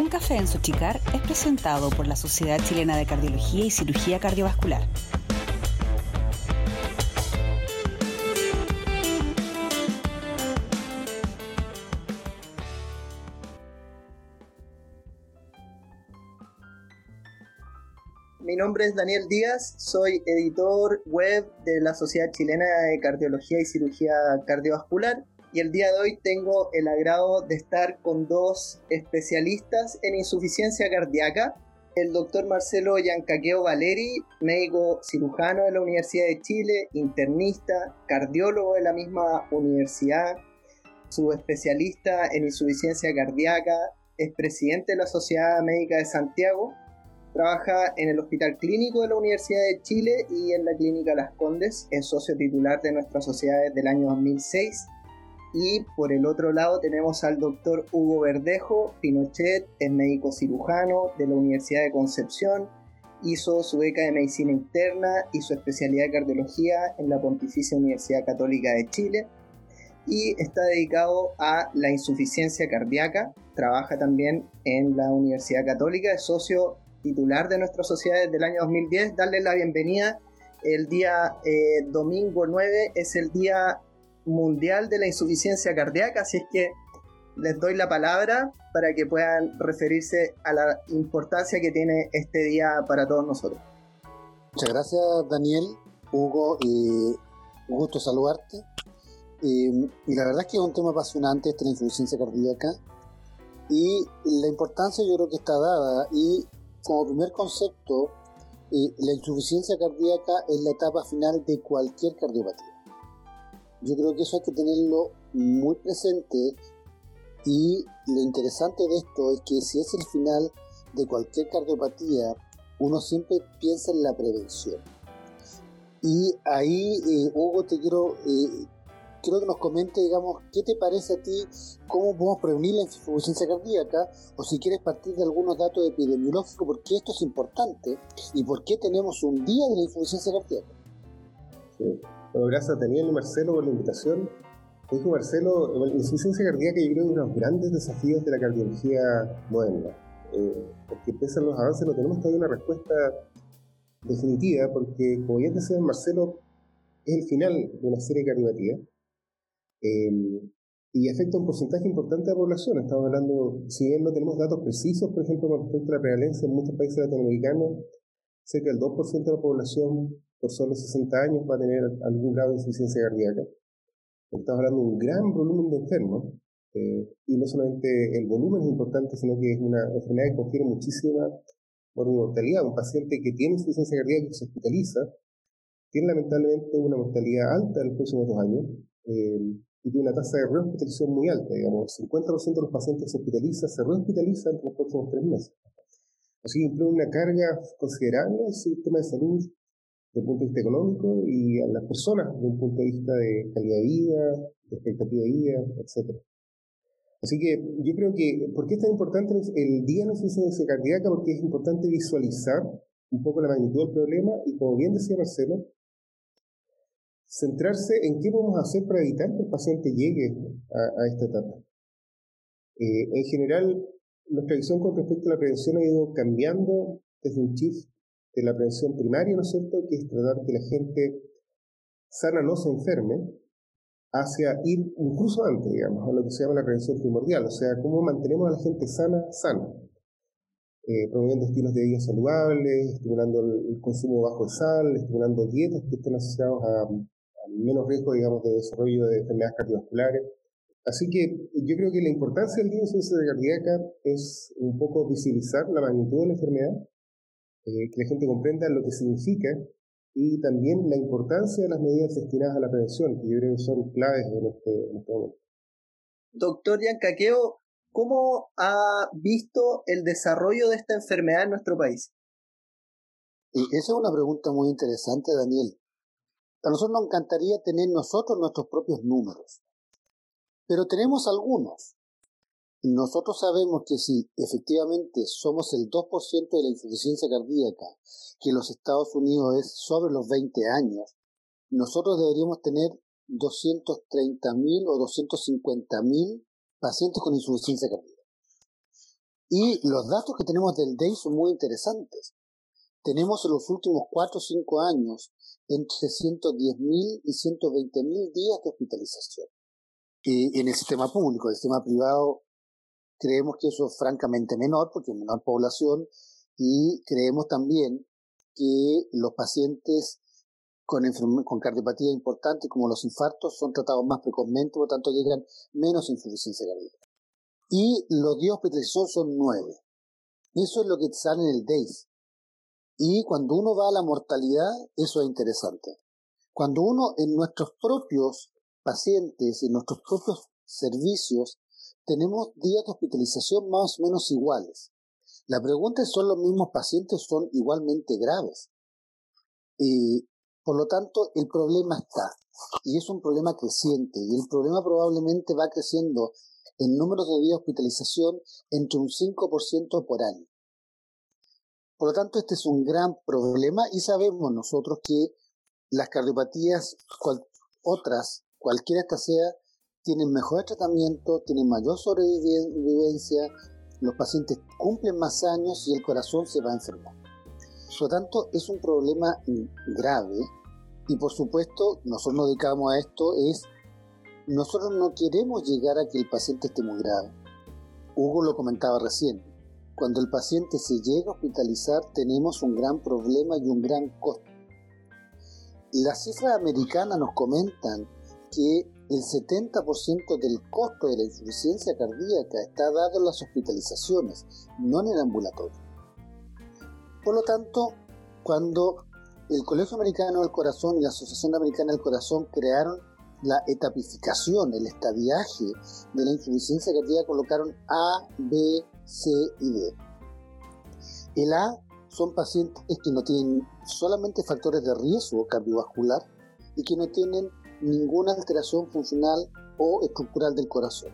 Un café en Sochicar es presentado por la Sociedad Chilena de Cardiología y Cirugía Cardiovascular. Mi nombre es Daniel Díaz, soy editor web de la Sociedad Chilena de Cardiología y Cirugía Cardiovascular y el día de hoy tengo el agrado de estar con dos especialistas en insuficiencia cardíaca, el doctor Marcelo Yancaqueo Valeri, médico cirujano de la Universidad de Chile, internista, cardiólogo de la misma universidad, subespecialista en insuficiencia cardíaca, es presidente de la Sociedad Médica de Santiago, trabaja en el Hospital Clínico de la Universidad de Chile y en la Clínica Las Condes, es socio titular de nuestra sociedad desde el año 2006 y por el otro lado tenemos al doctor Hugo Verdejo Pinochet, es médico cirujano de la Universidad de Concepción, hizo su beca de medicina interna y su especialidad de cardiología en la Pontificia Universidad Católica de Chile y está dedicado a la insuficiencia cardíaca, trabaja también en la Universidad Católica, es socio titular de nuestra sociedad desde el año 2010. Darle la bienvenida. El día eh, domingo 9 es el día mundial de la insuficiencia cardíaca, así es que les doy la palabra para que puedan referirse a la importancia que tiene este día para todos nosotros. Muchas gracias Daniel, Hugo, y un gusto saludarte. Y, la verdad es que es un tema apasionante esta la insuficiencia cardíaca y la importancia yo creo que está dada y como primer concepto, eh, la insuficiencia cardíaca es la etapa final de cualquier cardiopatía. Yo creo que eso hay que tenerlo muy presente y lo interesante de esto es que si es el final de cualquier cardiopatía, uno siempre piensa en la prevención. Y ahí, eh, Hugo, te quiero, eh, quiero que nos comente, digamos, qué te parece a ti, cómo podemos prevenir la insuficiencia cardíaca, o si quieres partir de algunos datos epidemiológicos, porque esto es importante, y por qué tenemos un día de la insuficiencia cardíaca. Sí. Bueno, gracias Daniel y Marcelo por la invitación. Dijo Marcelo, la insuficiencia cardíaca yo creo que es uno de los grandes desafíos de la cardiología moderna. Eh, porque pese a los avances no tenemos todavía una respuesta definitiva, porque como ya decía Marcelo, es el final de una serie de cardiopatías eh, y afecta a un porcentaje importante de la población. Estamos hablando, si bien no tenemos datos precisos, por ejemplo, con respecto a la prevalencia en muchos países latinoamericanos, cerca del 2% de la población por solo 60 años va a tener algún grado de insuficiencia cardíaca. Estamos hablando de un gran volumen de enfermos, eh, y no solamente el volumen es importante, sino que es una enfermedad que confiere muchísima mortalidad. Un paciente que tiene insuficiencia cardíaca que se hospitaliza, tiene lamentablemente una mortalidad alta en los próximos dos años, eh, y tiene una tasa de rehospitalización muy alta, digamos, el 50% de los pacientes que se hospitalizan se rehospitalizan en los próximos tres meses. Así que implica una carga considerable al sistema de salud el punto de vista económico y a las personas desde un punto de vista de calidad de vida, de expectativa de vida, etc. Así que yo creo que, ¿por qué es tan importante el día de insuficiencia cardíaca? Porque es importante visualizar un poco la magnitud del problema y, como bien decía Marcelo, centrarse en qué podemos hacer para evitar que el paciente llegue a, esta etapa. Eh, en general, nuestra visión con respecto a la prevención ha ido cambiando desde un shift de la prevención primaria, ¿no es cierto?, que es tratar que la gente sana no se enferme, hacia ir incluso antes, digamos, a lo que se llama la prevención primordial, o sea, cómo mantenemos a la gente sana, sana, eh, promoviendo estilos de vida saludables, estimulando el, consumo bajo de sal, estimulando dietas que estén asociadas a, menos riesgo, digamos, de desarrollo de enfermedades cardiovasculares. Así que yo creo que la importancia del día de cardíaca es un poco visibilizar la magnitud de la enfermedad, eh, que la gente comprenda lo que significa y también la importancia de las medidas destinadas a la prevención, que yo creo que son claves en este, en este momento. Doctor Yancaqueo, ¿cómo ha visto el desarrollo de esta enfermedad en nuestro país? Y esa es una pregunta muy interesante, Daniel. A nosotros nos encantaría tener nosotros nuestros propios números, pero tenemos algunos. Nosotros sabemos que si efectivamente somos el 2% de la insuficiencia cardíaca, que en los Estados Unidos es sobre los 20 años, nosotros deberíamos tener 230.000 o 250.000 pacientes con insuficiencia cardíaca. Y los datos que tenemos del DEI son muy interesantes. Tenemos en los últimos 4 o 5 años entre 110.000 y 120.000 días de hospitalización. Y en el sistema público, el sistema privado, creemos que eso es francamente menor, porque hay menor población, y creemos también que los pacientes con, con cardiopatía importante como los infartos son tratados más precozmente, por lo tanto llegan menos insuficiencia cardíaca. Y los hospitalización son nueve. Eso es lo que sale en el DAIS. Y cuando uno va a la mortalidad, eso es interesante. Cuando uno en nuestros propios pacientes, en nuestros propios servicios, tenemos días de hospitalización más o menos iguales. La pregunta es, ¿son los mismos pacientes? ¿Son igualmente graves? Y, por lo tanto, el problema está. Y es un problema creciente. Y el problema probablemente va creciendo en números de días de hospitalización entre un 5% por año. Por lo tanto, este es un gran problema y sabemos nosotros que las cardiopatías, otras, cualquiera esta sea, tienen mejor tratamiento, tienen mayor sobrevivencia, los pacientes cumplen más años y el corazón se va a enfermar. Por lo tanto, es un problema grave y por supuesto, nosotros nos dedicamos a esto, es, nosotros no queremos llegar a que el paciente esté muy grave. Hugo lo comentaba recién, cuando el paciente se llega a hospitalizar tenemos un gran problema y un gran costo. Las cifras americanas nos comentan que el 70% del costo de la insuficiencia cardíaca está dado en las hospitalizaciones, no en el ambulatorio. Por lo tanto, cuando el Colegio Americano del Corazón y la Asociación Americana del Corazón crearon la etapificación, el estadiaje de la insuficiencia cardíaca, colocaron A, B, C y D. El A son pacientes que no tienen solamente factores de riesgo cardiovascular y que no tienen ninguna alteración funcional o estructural del corazón.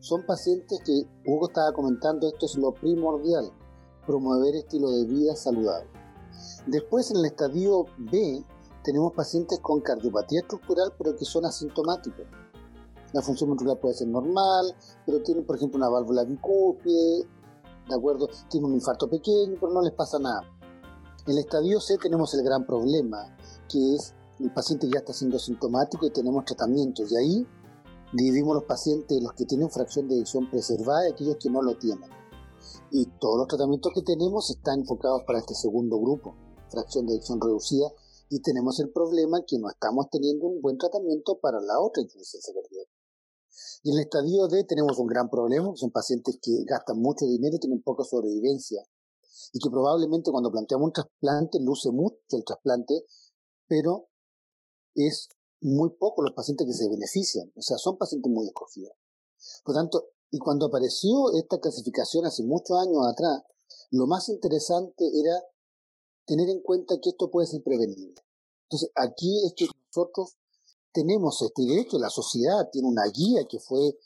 Son pacientes que, Hugo estaba comentando, esto es lo primordial, promover estilo de vida saludable. Después en el estadio B tenemos pacientes con cardiopatía estructural pero que son asintomáticos la función ventricular puede ser normal, pero tiene, por ejemplo, una válvula bicúspide, ¿de acuerdo? Tiene un infarto pequeño, pero no les pasa nada. En el estadio C tenemos el gran problema, que es el paciente ya está siendo sintomático y tenemos tratamientos. Y ahí dividimos los pacientes, los que tienen fracción de eyección preservada y aquellos que no lo tienen. Y todos los tratamientos que tenemos están enfocados para este segundo grupo, fracción de eyección reducida, y tenemos el problema que no estamos teniendo un buen tratamiento para la otra insuficiencia cardíaca. Y en el estadio D tenemos un gran problema, son pacientes que gastan mucho dinero y tienen poca sobrevivencia. Y que probablemente cuando planteamos un trasplante luce mucho el trasplante, pero es muy poco los pacientes que se benefician. O sea, son pacientes muy escogidos. Por tanto, y cuando apareció esta clasificación hace muchos años atrás, lo más interesante era tener en cuenta que esto puede ser prevenible. Entonces, aquí es que nosotros tenemos este derecho, la sociedad tiene una guía que fue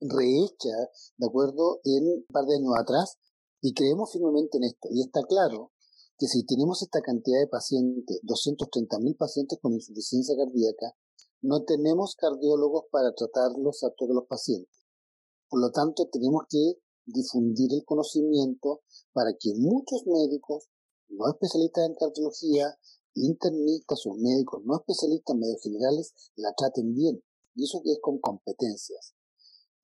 rehecha, ¿de acuerdo?, en un par de años atrás, y creemos firmemente en esto. Y está claro que si tenemos esta cantidad de pacientes, 230.000 pacientes con insuficiencia cardíaca, no tenemos cardiólogos para tratarlos a todos los pacientes. Por lo tanto, tenemos que difundir el conocimiento para que muchos médicos, no especialistas en cardiología, internistas o médicos no especialistas, medios generales, la traten bien. Y eso que es con competencias.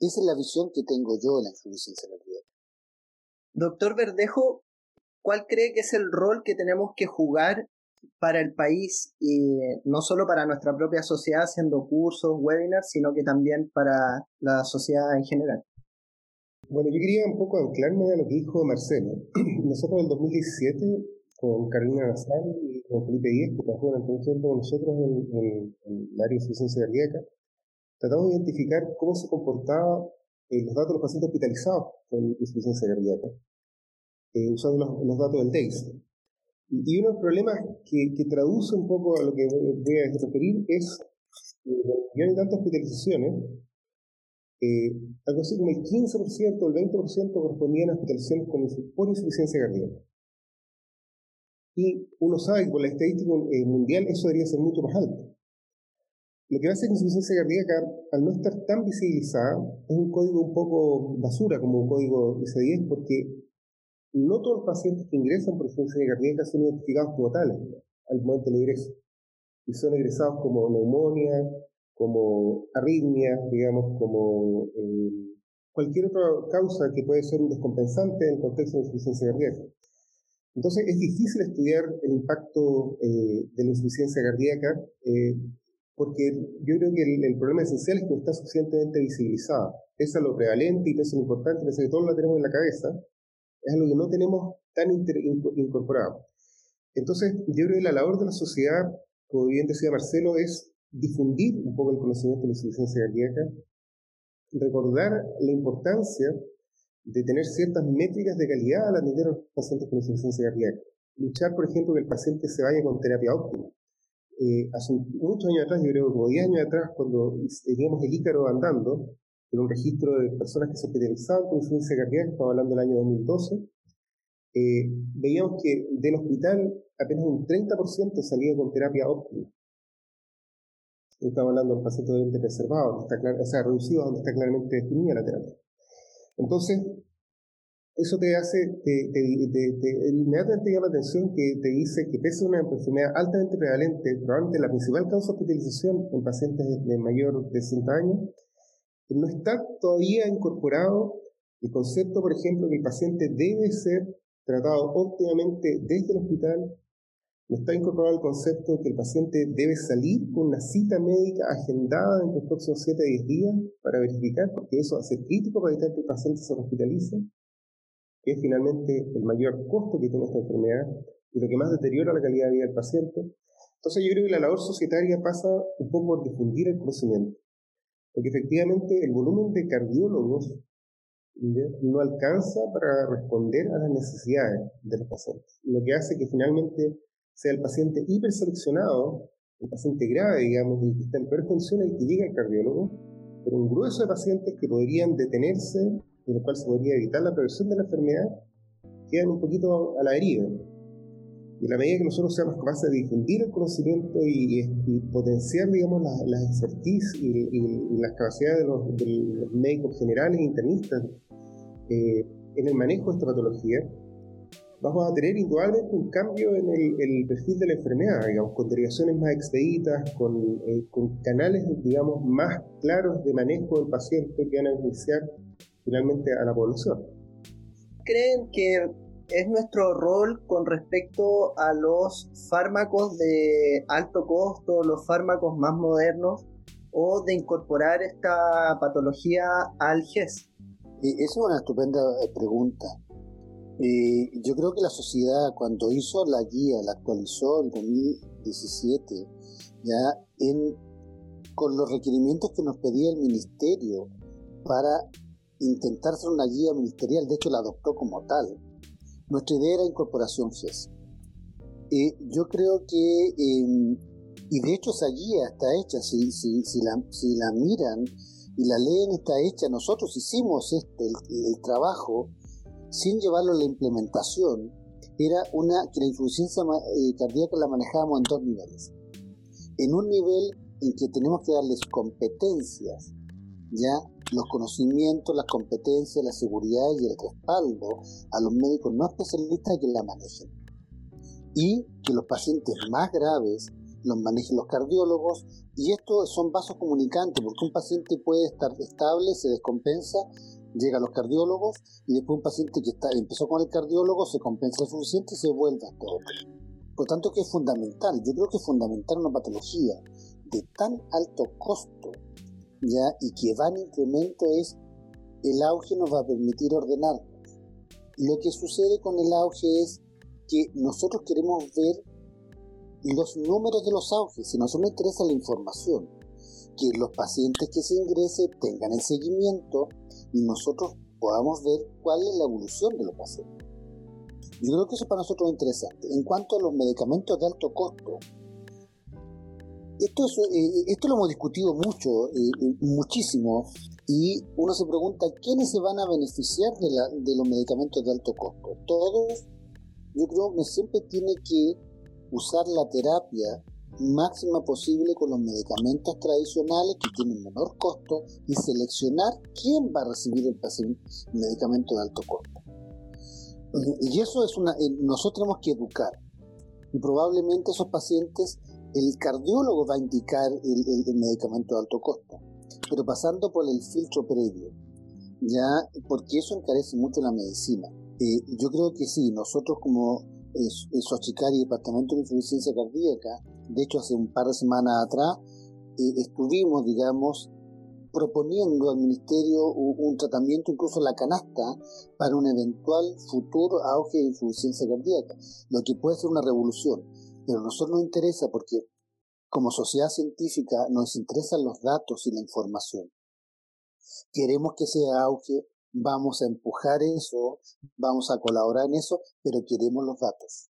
Esa es la visión que tengo yo de la insuficiencia cardíaca. Doctor Verdejo, ¿cuál cree que es el rol que tenemos que jugar para el país y no solo para nuestra propia sociedad haciendo cursos, webinars, sino que también para la sociedad en general? Bueno, yo quería un poco anclarme a lo que dijo Marcelo. Nosotros en el 2017 con Carolina Nazar y con Felipe Díez, que trabajó durante un tiempo con nosotros en, el área de insuficiencia cardíaca, tratamos de identificar cómo se comportaban eh, los datos de los pacientes hospitalizados con insuficiencia cardíaca, eh, usando los, datos del DAIS. Y, uno de los problemas que, que, traduce un poco a lo que voy a referir es que eh, de tantas hospitalizaciones, algo así como el 15% o el 20% correspondían a hospitalizaciones con, por insuficiencia cardíaca. Y uno sabe que por la estadística eh, mundial eso debería ser mucho más alto. Lo que hace que insuficiencia cardíaca, al no estar tan visibilizada, es un código un poco basura como un código IC10 porque no todos los pacientes que ingresan por insuficiencia cardíaca son identificados como tales al momento del ingreso. Y son egresados como neumonía, como arritmias, digamos, como eh, cualquier otra causa que puede ser un descompensante en el contexto de insuficiencia cardíaca. Entonces es difícil estudiar el impacto eh, de la insuficiencia cardíaca eh, porque yo creo que el, problema esencial es que no está suficientemente visibilizada. Pese a lo prevalente y pese a lo importante, pese a que todos lo tenemos en la cabeza, es algo que no tenemos tan incorporado. Entonces, yo creo que la labor de la sociedad, como bien decía Marcelo, es difundir un poco el conocimiento de la insuficiencia cardíaca, recordar la importancia de tener ciertas métricas de calidad al atender a los pacientes con insuficiencia cardíaca. Luchar, por ejemplo, que el paciente se vaya con terapia óptima. Eh, hace muchos años atrás, yo creo como 10 años atrás, cuando teníamos el Ícaro andando, era un registro de personas que se hospitalizaban con insuficiencia cardíaca, estamos hablando del año 2012, eh, veíamos que del hospital apenas un 30% salía con terapia óptima. Estamos hablando de un paciente obviamente preservado, está o sea, reducido donde está claramente definida la terapia. Entonces, eso te hace, te, inmediatamente llama la atención que te dice que pese a una enfermedad altamente prevalente, probablemente la principal causa de hospitalización en pacientes de mayor de 60 años, no está todavía incorporado el concepto, por ejemplo, que el paciente debe ser tratado óptimamente desde el hospital, no está incorporado el concepto de que el paciente debe salir con una cita médica agendada en los próximos 7 a 10 días para verificar, porque eso hace crítico para evitar que el paciente se hospitalice que es finalmente el mayor costo que tiene esta enfermedad y lo que más deteriora la calidad de vida del paciente. Entonces yo creo que la labor societaria pasa un poco por difundir el conocimiento, porque efectivamente el volumen de cardiólogos no alcanza para responder a las necesidades de los pacientes, lo que hace que finalmente sea el paciente hiperseleccionado, el paciente grave, digamos, y que está en peores condiciones y que llega al cardiólogo, pero un grueso de pacientes que podrían detenerse en el cual se podría evitar la progresión de la enfermedad, quedan un poquito a la herida. Y la medida que nosotros seamos capaces de difundir el conocimiento y, potenciar, digamos, las la expertise y, las capacidades de los, médicos generales e internistas eh, en el manejo de esta patología, vamos a tener indudablemente un cambio en el, perfil de la enfermedad, digamos, con derivaciones más expeditas, con, eh, con canales, digamos, más claros de manejo del paciente que van a iniciar finalmente a la población. ¿Creen que es nuestro rol con respecto a los fármacos de alto costo, los fármacos más modernos, o de incorporar esta patología al GES? Esa es una estupenda eh, pregunta. yo creo que la sociedad cuando hizo la guía, la actualizó en 2017, ya con los requerimientos que nos pedía el ministerio para intentar ser una guía ministerial, de hecho la adoptó como tal. Nuestra idea era incorporación GES. Eh, yo creo que, em, y de hecho esa guía está hecha, si, si, si, la, si la miran y la leen está hecha, nosotros hicimos este, el, trabajo sin llevarlo a la implementación, era una que la insuficiencia eh, cardíaca la manejábamos en dos niveles. En un nivel en que tenemos que darles competencias ya los conocimientos, las competencias, la seguridad y el respaldo a los médicos no especialistas que la manejen. Y que los pacientes más graves los manejen los cardiólogos. Y esto son vasos comunicantes, porque un paciente puede estar estable, se descompensa, llega a los cardiólogos y después un paciente que está, empezó con el cardiólogo se compensa suficiente y se vuelve a todo. Por tanto que es fundamental, yo creo que es fundamental una patología de tan alto costo ¿ya? y que va en incremento es el auge nos va a permitir ordenar. Lo que sucede con el auge es que nosotros queremos ver los números de los auges, si nosotros nos interesa la información, que los pacientes que se ingresen tengan el seguimiento y nosotros podamos ver cuál es la evolución de los pacientes. Yo creo que eso para nosotros es interesante. En cuanto a los medicamentos de alto costo, esto, eh, esto lo hemos discutido mucho, eh, eh, muchísimo, y uno se pregunta quiénes se van a beneficiar de, los medicamentos de alto costo. Todos, yo creo que siempre tiene que usar la terapia máxima posible con los medicamentos tradicionales que tienen menor costo y seleccionar quién va a recibir el medicamento de alto costo. Y eso es una, nosotros tenemos que educar. Y probablemente esos pacientes, el cardiólogo va a indicar el, medicamento de alto costo, pero pasando por el filtro previo, ya, porque eso encarece mucho la medicina. Eh, yo creo que sí, nosotros como eh, Departamento de Insuficiencia Cardíaca, de hecho hace un par de semanas atrás, eh, estuvimos, digamos, proponiendo al Ministerio un, tratamiento, incluso la canasta, para un eventual futuro auge de insuficiencia cardíaca, lo que puede ser una revolución. Pero a nosotros nos interesa porque como sociedad científica nos interesan los datos y la información. Queremos que sea auge, vamos a empujar eso, vamos a colaborar en eso, pero queremos los datos.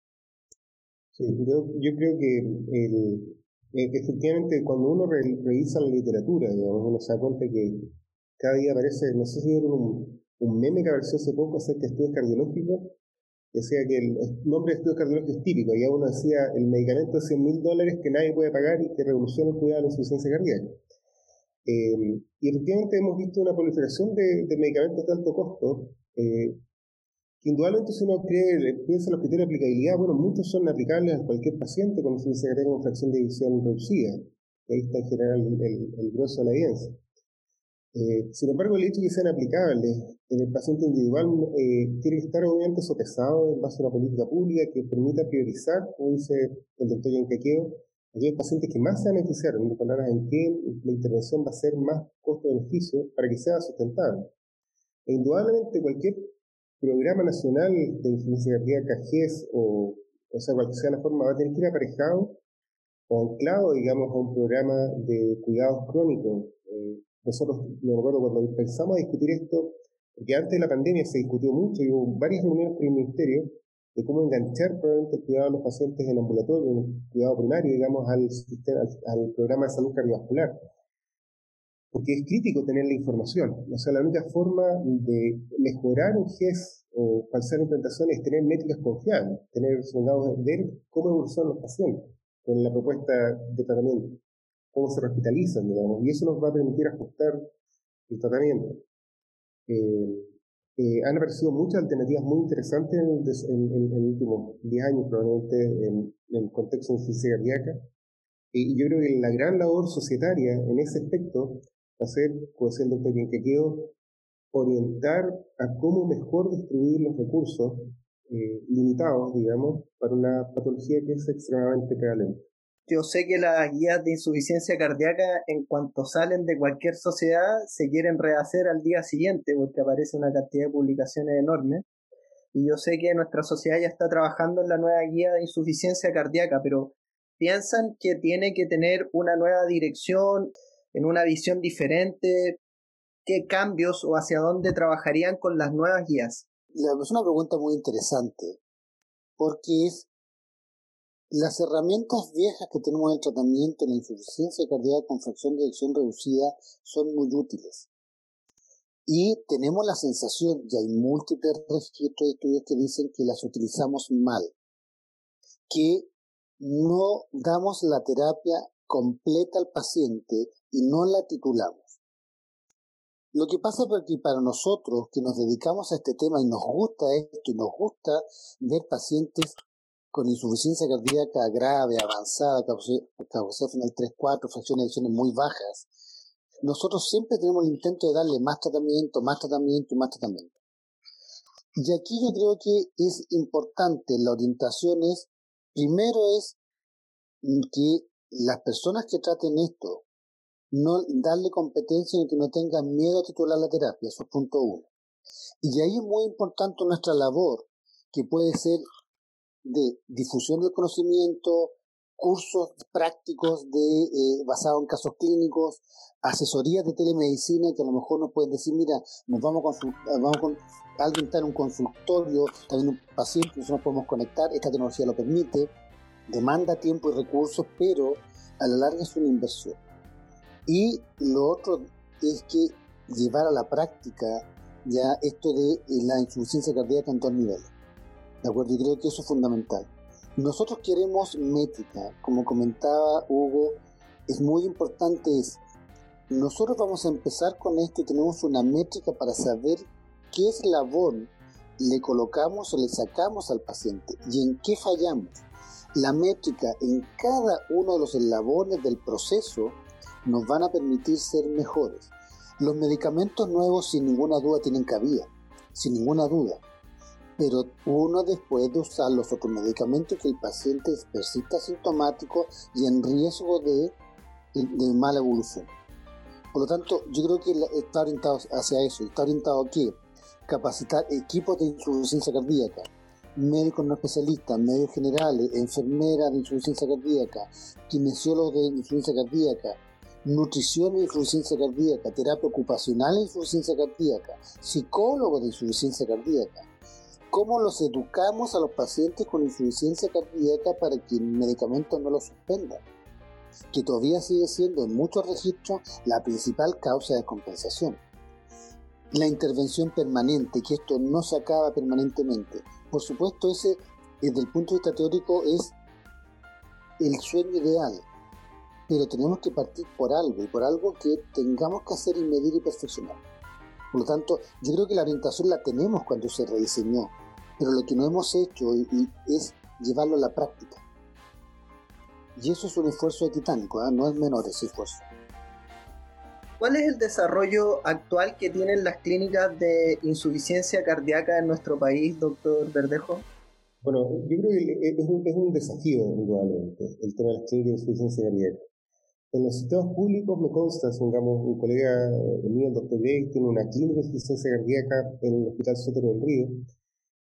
Sí, yo, yo creo que el, eh, efectivamente, cuando uno revisa la literatura, digamos, uno se da cuenta que cada día aparece, no sé si era un, meme que apareció hace poco acerca de estudios cardiológicos, decía que el nombre de estudios cardiológicos es típico, y uno decía el medicamento de 100 mil dólares que nadie puede pagar y que revoluciona el cuidado de la insuficiencia cardíaca. Eh, y efectivamente hemos visto una proliferación de, medicamentos de alto costo, eh, indudablemente si uno cree, piensa en los criterios de aplicabilidad, bueno, muchos son aplicables a cualquier paciente con se agrega una fracción de división reducida. Y ahí está en general el, grueso de la evidencia. Eh, sin embargo, el hecho de que sean aplicables en el paciente individual eh, tiene que estar obviamente sopesado en base a una política pública que permita priorizar, como dice el doctor Yancaqueo, aquellos pacientes que más se van a beneficiar, en palabras en que la intervención va a ser más costo-beneficio para que sea sustentable. E indudablemente cualquier programa nacional de insuficiencia cardíaca GES o, o sea, cualquier sea la forma, va a tener que ir aparejado o anclado, digamos, a un programa de cuidados crónicos. Eh, nosotros, me acuerdo cuando pensamos a discutir esto, porque antes de la pandemia se discutió mucho y hubo varias reuniones con el Ministerio de cómo enganchar probablemente el cuidado de los pacientes en ambulatorio, en el cuidado primario, digamos, al, sistema, al programa de salud cardiovascular porque es crítico tener la información. O sea, la única forma de mejorar un GES o falsar implantación es tener métricas confiables, tener, supongamos, ver cómo evolucionan los pacientes con la propuesta de tratamiento, cómo se hospitalizan, digamos, y eso nos va a permitir ajustar el tratamiento. Eh, eh, han aparecido muchas alternativas muy interesantes en, los últimos 10 años, probablemente en, el contexto de insuficiencia cardíaca. Y yo creo que la gran labor societaria en ese aspecto hacer, como decía el doctor quiero orientar a cómo mejor distribuir los recursos eh, limitados, digamos, para una patología que es extremadamente prevalente. Yo sé que las guías de insuficiencia cardíaca, en cuanto salen de cualquier sociedad, se quieren rehacer al día siguiente porque aparece una cantidad de publicaciones enormes. Y yo sé que nuestra sociedad ya está trabajando en la nueva guía de insuficiencia cardíaca, pero piensan que tiene que tener una nueva dirección, en una visión diferente? ¿Qué cambios o hacia dónde trabajarían con las nuevas guías? Es una pregunta muy interesante, porque es las herramientas viejas que tenemos en el tratamiento en la insuficiencia cardíaca con fracción de eyección reducida son muy útiles. Y tenemos la sensación, y hay múltiples registros de estudios que dicen que las utilizamos mal, que no damos la terapia completa al paciente y no la titulamos. Lo que pasa es que para nosotros que nos dedicamos a este tema y nos gusta esto y nos gusta ver pacientes con insuficiencia cardíaca grave, avanzada, capacidad final 3-4, fracciones de ediciones muy bajas, nosotros siempre tenemos el intento de darle más tratamiento, más tratamiento y más tratamiento. Y aquí yo creo que es importante, la orientación es, primero es que las personas que traten esto no darle competencia en que no tengan miedo a titular la terapia, eso es punto uno. Y ahí es muy importante nuestra labor, que puede ser de difusión del conocimiento, cursos prácticos de, eh, basados en casos clínicos, asesorías de telemedicina que a lo mejor nos pueden decir, mira, nos vamos a, vamos con, alguien está en un consultorio, también un paciente, nosotros podemos conectar, esta tecnología lo permite, demanda tiempo y recursos, pero a la larga es una inversión. Y lo otro es que llevar a la práctica ya esto de eh, la insuficiencia cardíaca en dos niveles. ¿De acuerdo? Y creo que eso es fundamental. Nosotros queremos métrica, como comentaba Hugo, es muy importante es, nosotros vamos a empezar con esto y tenemos una métrica para saber qué eslabón le colocamos o le sacamos al paciente y en qué fallamos. La métrica en cada uno de los eslabones del proceso nos van a permitir ser mejores. Los medicamentos nuevos sin ninguna duda tienen cabida, sin ninguna duda. Pero uno después de usar los otros medicamentos que el paciente persista sintomático y en riesgo de, de mala evolución. Por lo tanto, yo creo que está orientado hacia eso, está orientado a qué? Capacitar equipos de insuficiencia cardíaca, médicos no especialistas, médicos generales, enfermeras de insuficiencia cardíaca, kinesiólogos de insuficiencia cardíaca, nutrición de insuficiencia cardíaca, terapia ocupacional de insuficiencia cardíaca, psicólogos de insuficiencia cardíaca. ¿Cómo los educamos a los pacientes con insuficiencia cardíaca para que el medicamento no lo suspenda? Que todavía sigue siendo en muchos registros la principal causa de compensación. La intervención permanente, que esto no se acaba permanentemente. Por supuesto, ese desde el punto de vista teórico es el sueño ideal, pero tenemos que partir por algo y por algo que tengamos que hacer y medir y perfeccionar. Por lo tanto, yo creo que la orientación la tenemos cuando se rediseñó, pero lo que no hemos hecho es llevarlo a la práctica. Y eso es un esfuerzo titánico, ¿eh? no es menor ese esfuerzo. ¿Cuál es el desarrollo actual que tienen las clínicas de insuficiencia cardíaca en nuestro país, doctor Verdejo? Bueno, yo creo que es un, es un desafío, indudablemente, el tema de las clínicas de insuficiencia cardíaca. En los sistemas públicos me consta, supongamos, un colega mío, el doctor Gay, tiene una clínica de insuficiencia cardíaca en el Hospital Sotero del Río,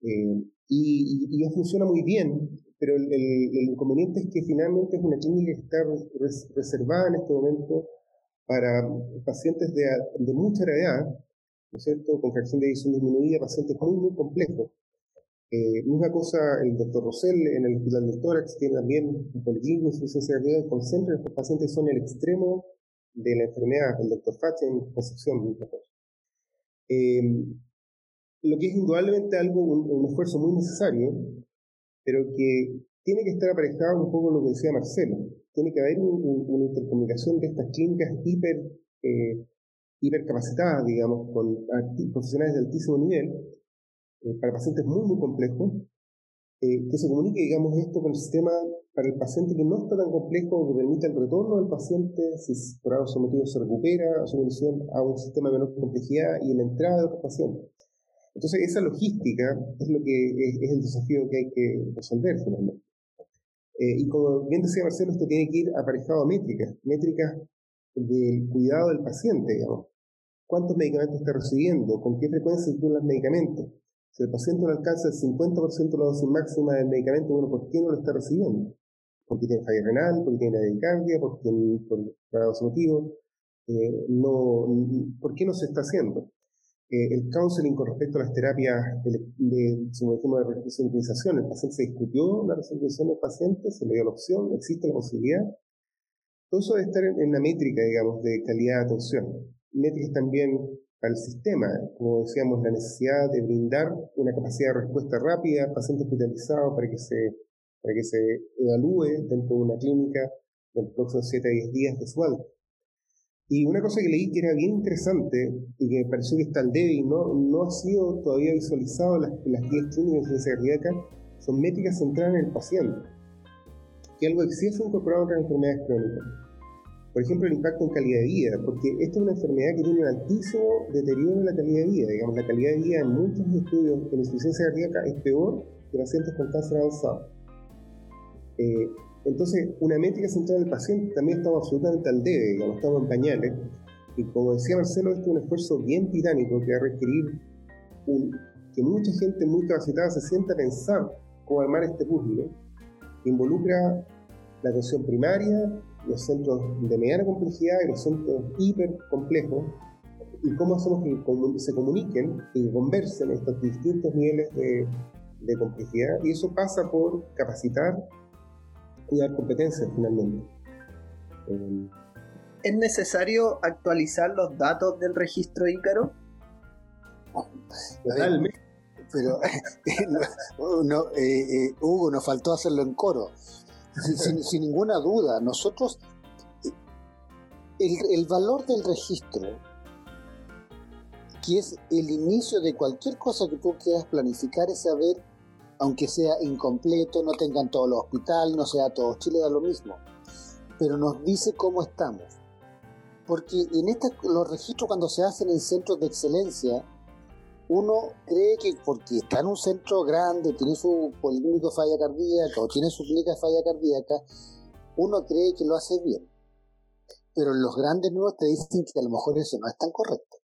eh, y, ya funciona muy bien, pero el, inconveniente es que finalmente es una clínica que está reservada en este momento para pacientes de, de mucha gravedad, ¿no es cierto?, con fracción de edición disminuida, pacientes muy, muy complejos. Eh, misma cosa, el doctor Rosell en el Hospital del Tórax tiene también un policlínico de insuficiencia concentra, estos pacientes son el extremo de la enfermedad, el doctor Fache en Concepción, eh, lo que es indudablemente algo, un, esfuerzo muy necesario, pero que tiene que estar aparejado un poco lo que decía Marcelo. Tiene que haber una intercomunicación de estas clínicas hiper, eh, hipercapacitadas, digamos, con profesionales de altísimo nivel, eh, para pacientes muy, muy complejos, eh, que se comunique, digamos, esto con el sistema para el paciente que no está tan complejo, que permita el retorno del paciente, si por algo sometido se recupera a su condición a un sistema de menor complejidad y la entrada de otros pacientes. Entonces, esa logística es lo que es, el desafío que hay que resolver finalmente. Eh, y como bien decía Marcelo, esto tiene que ir aparejado a métricas, métricas del cuidado del paciente, digamos. ¿Cuántos medicamentos está recibiendo? ¿Con qué frecuencia se los medicamentos? Si el paciente no alcanza el 50% de la dosis máxima del medicamento, bueno, ¿por qué no lo está recibiendo? Porque tiene falla renal, porque tiene bradicardia, porque por, por algún motivo, eh, no, ¿por qué no se está haciendo? Eh, el counseling con respecto a las terapias de, de, de recentralización, el paciente se discutió la recentralización del paciente, se le dio la opción, existe la posibilidad. Todo eso debe estar en, en la métrica, digamos, de calidad de atención. Métricas también al sistema, como decíamos, la necesidad de brindar una capacidad de respuesta rápida al paciente hospitalizado para que se, para que se evalúe dentro de una clínica de los próximos 7 a 10 días de su alta. Y una cosa que leí que era bien interesante y que me pareció que está al débil, no, no ha sido todavía visualizado las, las 10 clínicas de seguridad cardíaca, son métricas centradas en el paciente, que algo que sí se incorporado en otras enfermedades crónicas por ejemplo, el impacto en calidad de vida, porque esta es una enfermedad que tiene un altísimo deterioro en la calidad de vida. Digamos, la calidad de vida en muchos estudios en insuficiencia cardíaca es peor que pacientes con cáncer avanzado. Eh, entonces, una métrica central del paciente también estamos absolutamente al debe, digamos, estamos en pañales. Y como decía Marcelo, esto es un esfuerzo bien tiránico que va a requerir que mucha gente muy capacitada se sienta a pensar cómo armar este puzzle, que involucra la atención primaria, los centros de mediana complejidad y los centros hiper complejos, y cómo hacemos que se comuniquen y conversen estos distintos niveles de, complejidad, y eso pasa por capacitar y dar competencias finalmente. Eh, ¿Es necesario actualizar los datos del registro Ícaro? Totalmente. pero no, eh, eh, Hugo, nos faltó hacerlo en coro. Sin, ninguna duda, nosotros, el, el valor del registro, que es el inicio de cualquier cosa que tú quieras planificar, es saber, aunque sea incompleto, no tengan todos los hospitales, no sea todo Chile, da lo mismo, pero nos dice cómo estamos. Porque en esta, los registros cuando se hacen en centros de excelencia, uno cree que porque está en un centro grande, tiene su policlínico falla cardíaca o tiene su clínica de falla cardíaca, uno cree que lo hace bien. Pero los grandes nuevos te dicen que a lo mejor eso no es tan correcto.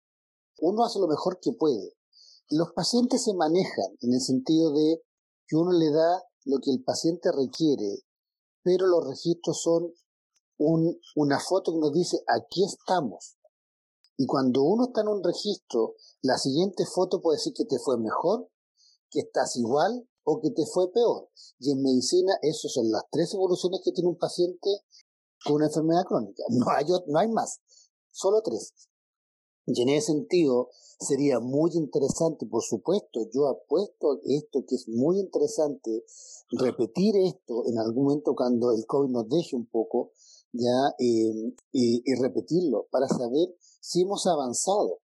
Uno hace lo mejor que puede. Los pacientes se manejan en el sentido de que uno le da lo que el paciente requiere, pero los registros son una foto que nos dice aquí estamos. Y cuando uno está en un registro, la siguiente foto puede decir que te fue mejor, que estás igual o que te fue peor. Y en medicina, esas son las tres evoluciones que tiene un paciente con una enfermedad crónica. No hay, no hay más, solo tres. Y en ese sentido, sería muy interesante, por supuesto, yo apuesto esto que es muy interesante, repetir esto en algún momento cuando el COVID nos deje un poco, ya, eh, y repetirlo para saber si hemos avanzado.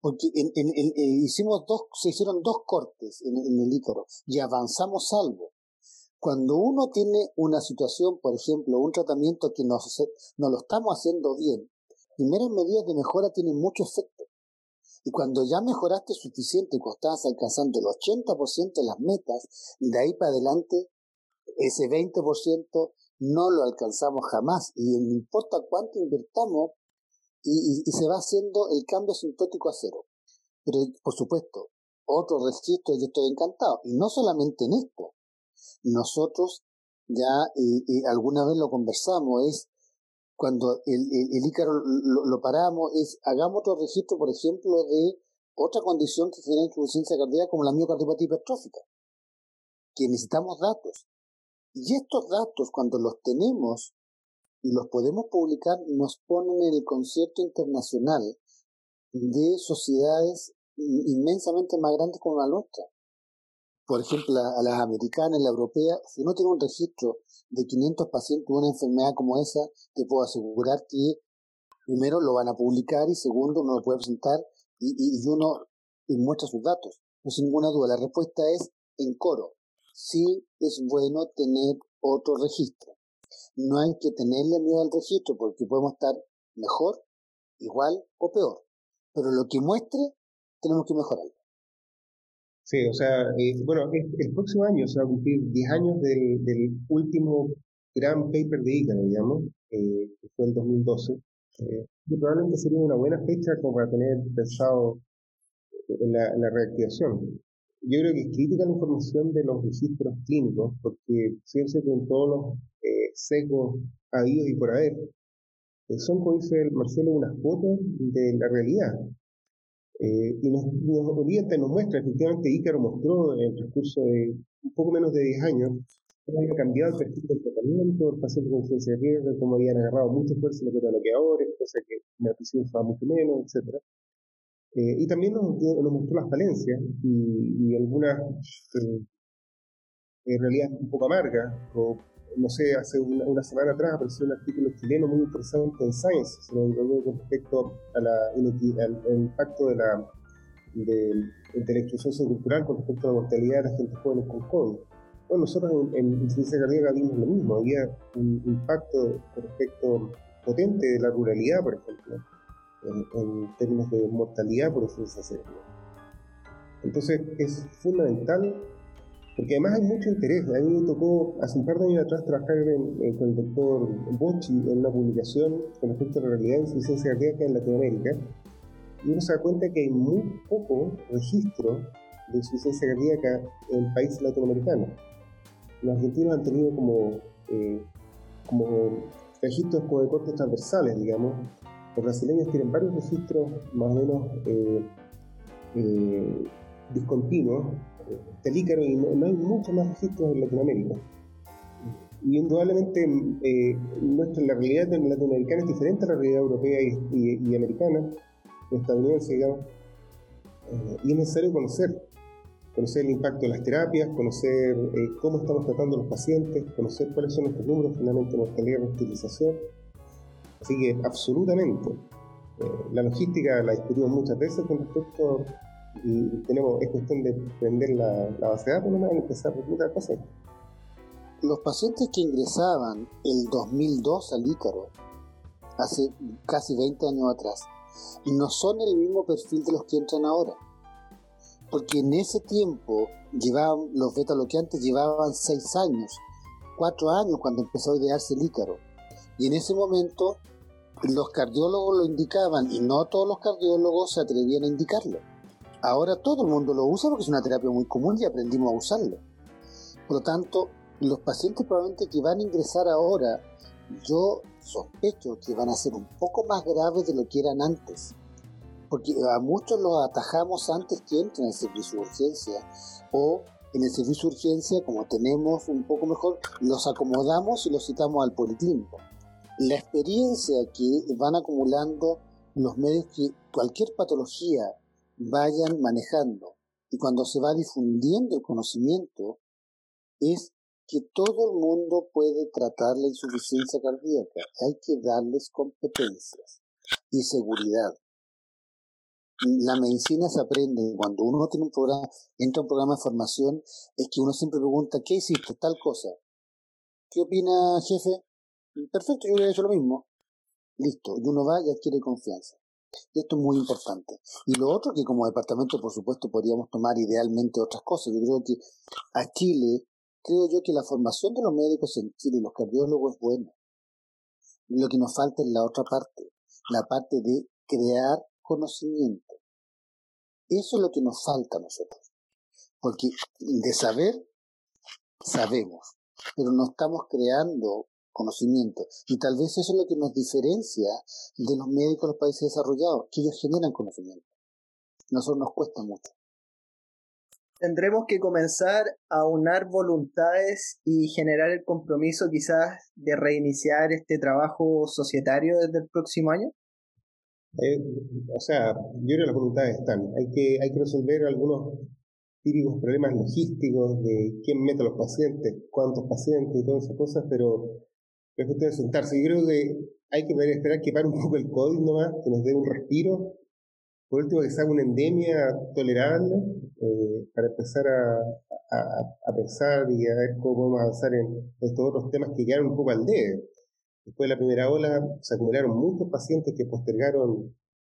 Porque en, eh, hicimos dos, se hicieron dos cortes en, el Ícaro y avanzamos algo. Cuando uno tiene una situación, por ejemplo, un tratamiento que no, no lo estamos haciendo bien, primeras medidas de mejora tienen mucho efecto. Y cuando ya mejoraste suficiente y estás alcanzando el 80% de las metas, de ahí para adelante, ese 20% no lo alcanzamos jamás. Y no importa cuánto invertamos, y, se va haciendo el cambio sintótico a cero. Pero, por supuesto, otro registro, yo estoy encantado. Y no solamente en esto. Nosotros ya y alguna vez lo conversamos, es cuando el, el, Ícaro lo, paramos, es hagamos otro registro, por ejemplo, de otra condición que genera insuficiencia cardíaca como la miocardiopatía hipertrófica, que necesitamos datos. Y estos datos, cuando los tenemos, y los podemos publicar, nos ponen en el concierto internacional de sociedades inmensamente más grandes como la nuestra. Por ejemplo, a las americanas, la europea, si uno tiene un registro de 500 pacientes de una enfermedad como esa, te puedo asegurar que primero lo van a publicar y segundo uno lo puede presentar y, y, uno muestra sus datos. No sin ninguna duda, la respuesta es en coro. Sí es bueno tener otro registro no hay que tenerle miedo al registro porque podemos estar mejor, igual o peor. Pero lo que muestre, tenemos que mejorarlo. Sí, o sea, eh, bueno, el, próximo año se va a cumplir 10 años del, último gran paper de ICANO, digamos, eh, que fue el 2012. Eh, y probablemente sería una buena fecha como para tener pensado en la, la reactivación. Yo creo que es crítica la información de los registros clínicos, porque cierto que en todos los secos habidos y por haber, eh, son, como dice Marcelo, unas fotos de la realidad. Eh, y nos, nos orienta nos muestra, efectivamente, Ícaro mostró en el transcurso de un poco menos de 10 años, cómo había cambiado el perfil del tratamiento, el paciente con ciencia de riesgo, cómo habían agarrado mucha fuerza los bloqueadores, cosa que la nutrición estaba mucho menos, etc. Eh, y también nos, nos, mostró las falencias y, algunas eh, en realidad un poco amargas, no sé, hace una, semana atrás apareció un artículo chileno muy interesante en Science, con respecto a la, al, impacto de la, de, de la exclusión sociocultural con respecto a la mortalidad de la gente joven con COVID. Bueno, nosotros en, en Ciencia Cardíaca vimos lo mismo, había un impacto con respecto potente de la ruralidad, por ejemplo, en, términos de mortalidad por insuficiencia Entonces es fundamental porque además hay mucho interés. A mí me tocó hace un par de años atrás trabajar con el doctor Bocci en una publicación con respecto a la realidad de insuficiencia cardíaca en Latinoamérica. Y uno se da cuenta que hay muy poco registro de insuficiencia cardíaca en países latinoamericanos. Los argentinos han tenido como, eh, como registros como de cortes transversales, digamos. Los brasileños tienen varios registros más o menos eh, eh, discontinuos del Ícaro y no, hay muchos más registros en Latinoamérica. Y indudablemente eh, nuestra, la realidad latinoamericana es diferente a la realidad europea y, americana, estadounidense, digamos, eh, y es necesario conocer. conocer el impacto de las terapias, conocer eh, cómo estamos tratando a los pacientes, conocer cuáles son nuestros números finalmente mortalidad y hospitalización. Así que absolutamente. Eh, la logística la discutimos muchas veces con respecto y tenemos, es cuestión de prender la, base de datos y empezar a reclutar pacientes. Los pacientes que ingresaban el 2002 al Ícaro, hace casi 20 años atrás, no son el mismo perfil de los que entran ahora. Porque en ese tiempo llevaban, los beta-bloqueantes llevaban 6 años, 4 años cuando empezó a idearse el Ícaro. Y en ese momento los cardiólogos lo indicaban y no todos los cardiólogos se atrevían a indicarlo. Ahora todo el mundo lo usa porque es una terapia muy común y aprendimos a usarlo. Por lo tanto, los pacientes probablemente que van a ingresar ahora, yo sospecho que van a ser un poco más graves de lo que eran antes. Porque a muchos los atajamos antes que entren el servicio de urgencia. O en el servicio de urgencia, como tenemos un poco mejor, los acomodamos y los citamos al policlínico. La experiencia que van acumulando los medios que cualquier patología vayan manejando y cuando se va difundiendo el conocimiento es que todo el mundo puede tratar la insuficiencia cardíaca. Hay que darles competencias y seguridad. La medicina se aprende cuando uno tiene un programa, entra a un programa de formación, es que uno siempre pregunta, ¿qué hiciste? Tal cosa. ¿Qué opina, jefe? Perfecto, yo hubiera hecho lo mismo. Listo, y uno va y adquiere confianza. Y esto es muy importante. Y lo otro que como departamento, por supuesto, podríamos tomar idealmente otras cosas. Yo creo que a Chile, creo yo que la formación de los médicos en Chile y los cardiólogos es buena. Lo que nos falta es la otra parte, la parte de crear conocimiento. Eso es lo que nos falta a nosotros. Porque de saber, sabemos, pero no estamos creando conocimiento. Y tal vez eso es lo que nos diferencia de los médicos de los países desarrollados, que ellos generan conocimiento. Nosotros nos cuesta mucho. Tendremos que comenzar a unar voluntades y generar el compromiso quizás de reiniciar este trabajo societario desde el próximo año. Eh, o sea, yo creo que las voluntades están. Hay que, hay que resolver algunos típicos problemas logísticos de quién mete a los pacientes, cuántos pacientes y todas esas cosas, pero sentarse. Yo creo que hay que esperar que pare un poco el COVID nomás, que nos dé un respiro. Por último, que sea una endemia tolerable eh, para empezar a, a, pensar y a ver cómo podemos avanzar en estos otros temas que quedaron un poco al debe. Después de la primera ola se acumularon muchos pacientes que postergaron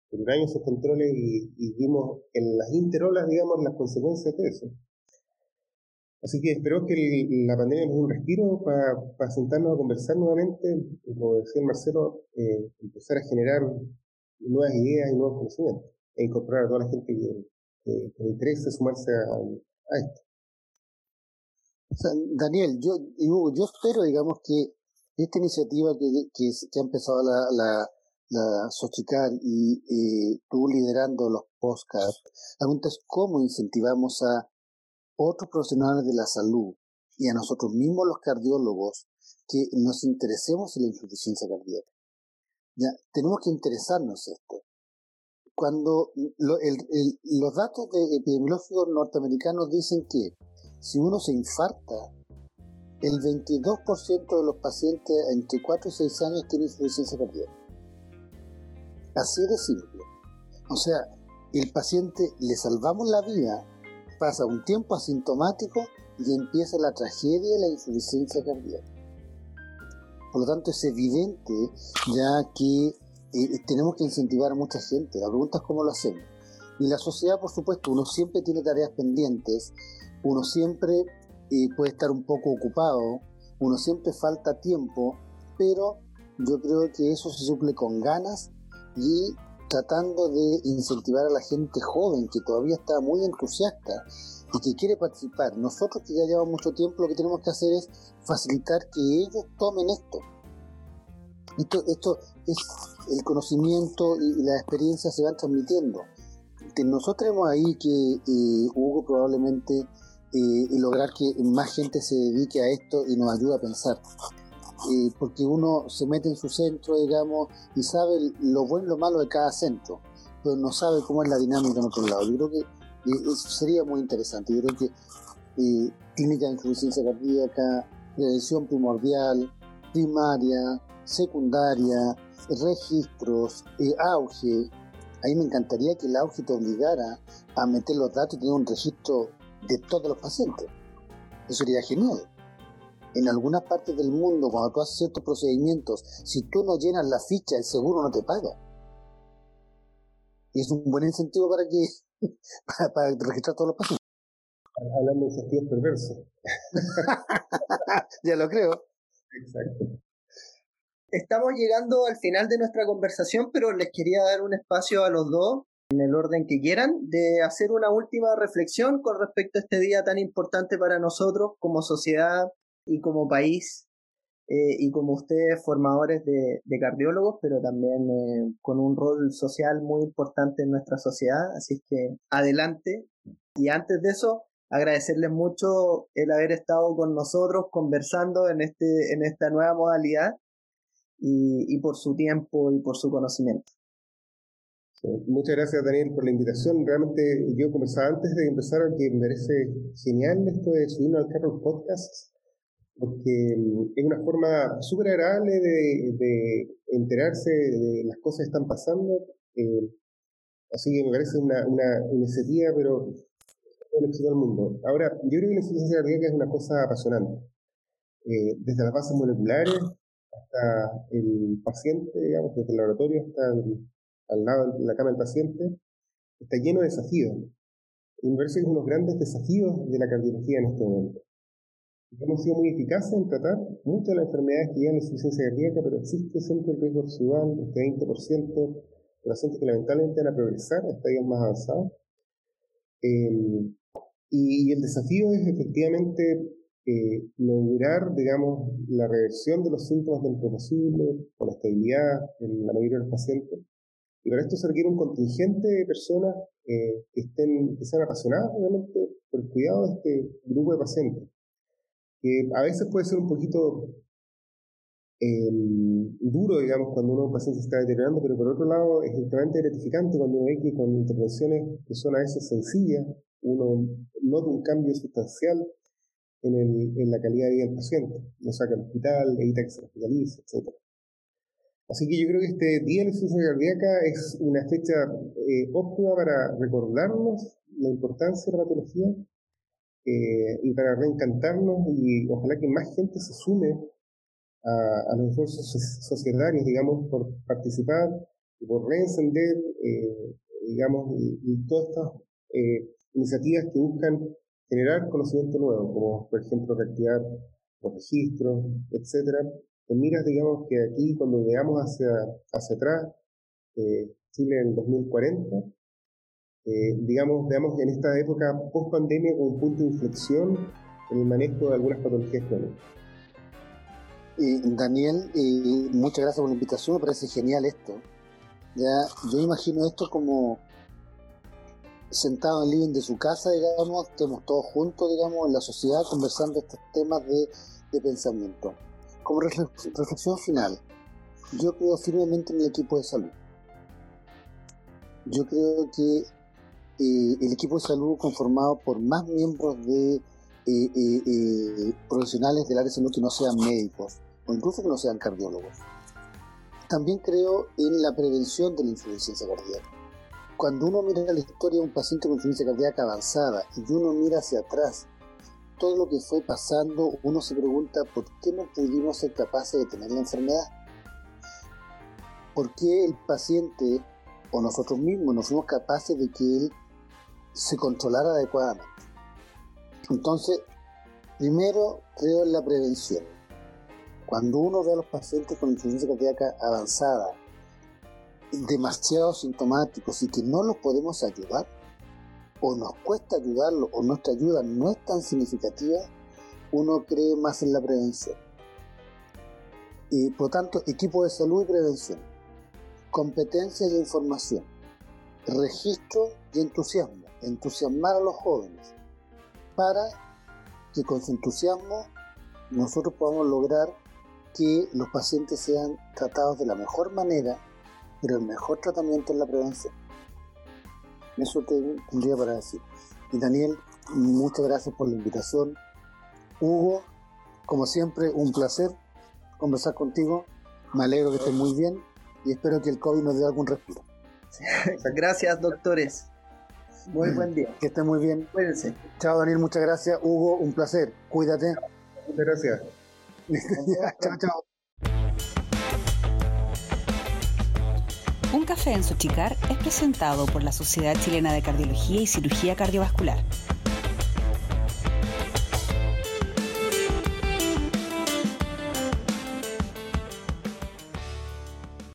por un año sus controles y, y vimos en las interolas, digamos, las consecuencias de eso. Así que espero que la pandemia nos dé un respiro para sentarnos a conversar nuevamente, como decía Marcelo, eh, empezar a generar nuevas ideas y nuevos conocimientos e incorporar a toda la gente que, le interese sumarse a, esto. Daniel, yo, yo espero, digamos, que esta iniciativa que, que, ha empezado la, la, la Sochicar y eh, tú liderando los podcasts, la pregunta es cómo incentivamos a otros profesionales de la salud y a nosotros mismos los cardiólogos que nos interesemos en la insuficiencia cardíaca. Ya, tenemos que interesarnos esto. Cuando los datos de epidemiológicos norteamericanos dicen que si uno se infarta, el 22% de los pacientes entre 4 y 6 años tienen insuficiencia cardíaca. Así de simple. O sea, el paciente le salvamos la vida pasa un tiempo asintomático y empieza la tragedia de la insuficiencia cardíaca. Por lo tanto, es evidente ya que eh, tenemos que incentivar a mucha gente. La pregunta es cómo lo hacemos. Y la sociedad, por supuesto, uno siempre tiene tareas pendientes, uno siempre eh, puede estar un poco ocupado, uno siempre falta tiempo, pero yo creo que eso se suple con ganas y tratando de incentivar a la gente joven que todavía está muy entusiasta y que quiere participar. Nosotros que ya llevamos mucho tiempo lo que tenemos que hacer es facilitar que ellos tomen esto. Esto, esto es el conocimiento y la experiencia se van transmitiendo. Nosotros tenemos ahí que eh, Hugo probablemente eh, lograr que más gente se dedique a esto y nos ayude a pensar porque uno se mete en su centro, digamos, y sabe lo bueno y lo malo de cada centro, pero no sabe cómo es la dinámica en otro lado. Yo creo que eso sería muy interesante. Yo creo que eh, clínica de insuficiencia cardíaca, prevención primordial, primaria, secundaria, registros, eh, auge. Ahí me encantaría que el auge te obligara a meter los datos y tener un registro de todos los pacientes. Eso sería genial. En algunas partes del mundo, cuando tú haces ciertos procedimientos, si tú no llenas la ficha, el seguro no te paga. Y es un buen incentivo para que para, registrar todos los pacientes. Hablando de incentivos perversos. ya lo creo. Exacto. Estamos llegando al final de nuestra conversación, pero les quería dar un espacio a los dos, en el orden que quieran, de hacer una última reflexión con respecto a este día tan importante para nosotros como sociedad y como país, eh, y como ustedes formadores de, cardiólogos, pero también eh, con un rol social muy importante en nuestra sociedad. Así que adelante. Y antes de eso, agradecerles mucho el haber estado con nosotros conversando en, este, en esta nueva modalidad y, por su tiempo y por su conocimiento. muchas gracias Daniel por la invitación. Realmente yo conversaba antes de empezar que me parece genial esto de subirnos al carro podcast porque mm, es una forma súper agradable de, enterarse de las cosas que están pasando. Eh, así que me parece una, iniciativa, pero el éxito del mundo. Ahora, yo creo que la insuficiencia cardíaca es una cosa apasionante. Eh, desde las bases moleculares hasta el paciente, digamos, desde el laboratorio hasta al lado de la cama del paciente, está lleno de desafíos. Y me parece que es uno de los grandes desafíos de la cardiología en este momento. Hemos sido muy eficaces en tratar muchas de las enfermedades que llevan a insuficiencia cardíaca, pero existe siempre el riesgo residual, este 20% de pacientes que lamentablemente van a progresar a estadios más avanzados. Eh, y, el desafío es efectivamente eh, lograr, digamos, la reversión de los síntomas dentro de posible, con estabilidad en la mayoría de los pacientes. Y para esto se requiere un contingente de personas eh, que, estén, que sean apasionadas, obviamente, por el cuidado de este grupo de pacientes. Que a veces puede ser un poquito em, duro, digamos, cuando uno un paciente se está deteriorando, pero por otro lado es extremadamente gratificante cuando uno ve que con intervenciones que son a veces sencillas, uno nota un cambio sustancial en, el, en la calidad de vida del paciente. Lo saca al hospital, evita que se hospitalice, etc. Así que yo creo que este Día de la Insuficiencia Cardíaca es una fecha eh, óptima para recordarnos la importancia de la patología eh, y para reencantarnos y ojalá que más gente se sume a, los esfuerzos societarios, digamos, por participar y por reencender, eh, digamos, todas estas iniciativas que buscan generar conocimiento nuevo, como por ejemplo reactivar los registros, etcétera, en miras, digamos, que aquí cuando veamos hacia, hacia atrás, eh, Chile en 2040, eh, digamos, veamos en esta época post pandemia como un punto de inflexión en el manejo de algunas patologías crónicas. Daniel, muchas gracias por la invitación, me parece genial esto. Ya, yo imagino esto como sentado en el living de su casa, digamos, estemos todos juntos, digamos, en la sociedad conversando estos temas de, pensamiento. Como reflexión final, yo creo firmemente en el equipo de salud. Yo creo que eh, el equipo de salud conformado por más miembros de eh, eh, profesionales del área de salud que no sean médicos o incluso que no sean cardiólogos. También creo en la prevención de la insuficiencia cardíaca cuando uno mira la historia de un paciente con insuficiencia cardíaca avanzada y uno mira hacia atrás, todo lo que fue pasando, uno se pregunta por qué no pudimos ser capaces de tener la enfermedad. ¿Por qué el paciente o nosotros mismos no fuimos capaces de que él se controlara adecuadamente? Entonces, primero creo en la prevención. Cuando uno ve a los pacientes con insuficiencia cardíaca avanzada demasiado sintomáticos y que no los podemos ayudar, o nos cuesta ayudarlo, o nuestra ayuda no es tan significativa, uno cree más en la prevención. Y por tanto, equipo de salud y prevención, competencia y información, registro y entusiasmo, entusiasmar a los jóvenes, para que con su entusiasmo nosotros podamos lograr que los pacientes sean tratados de la mejor manera pero el mejor tratamiento es la prevención. Eso te tendría para decir. Y Daniel, muchas gracias por la invitación. Hugo, como siempre, un placer conversar contigo. Me alegro que estés muy bien y espero que el COVID nos dé algún respiro. gracias, doctores. Muy buen día. Que estén muy bien. Cuídense. Chao, Daniel, muchas gracias. Hugo, un placer. Cuídate. Muchas gracias. chao, chao. Un café en Sochicar es presentado por la Sociedad Chilena de Cardiología y Cirugía Cardiovascular.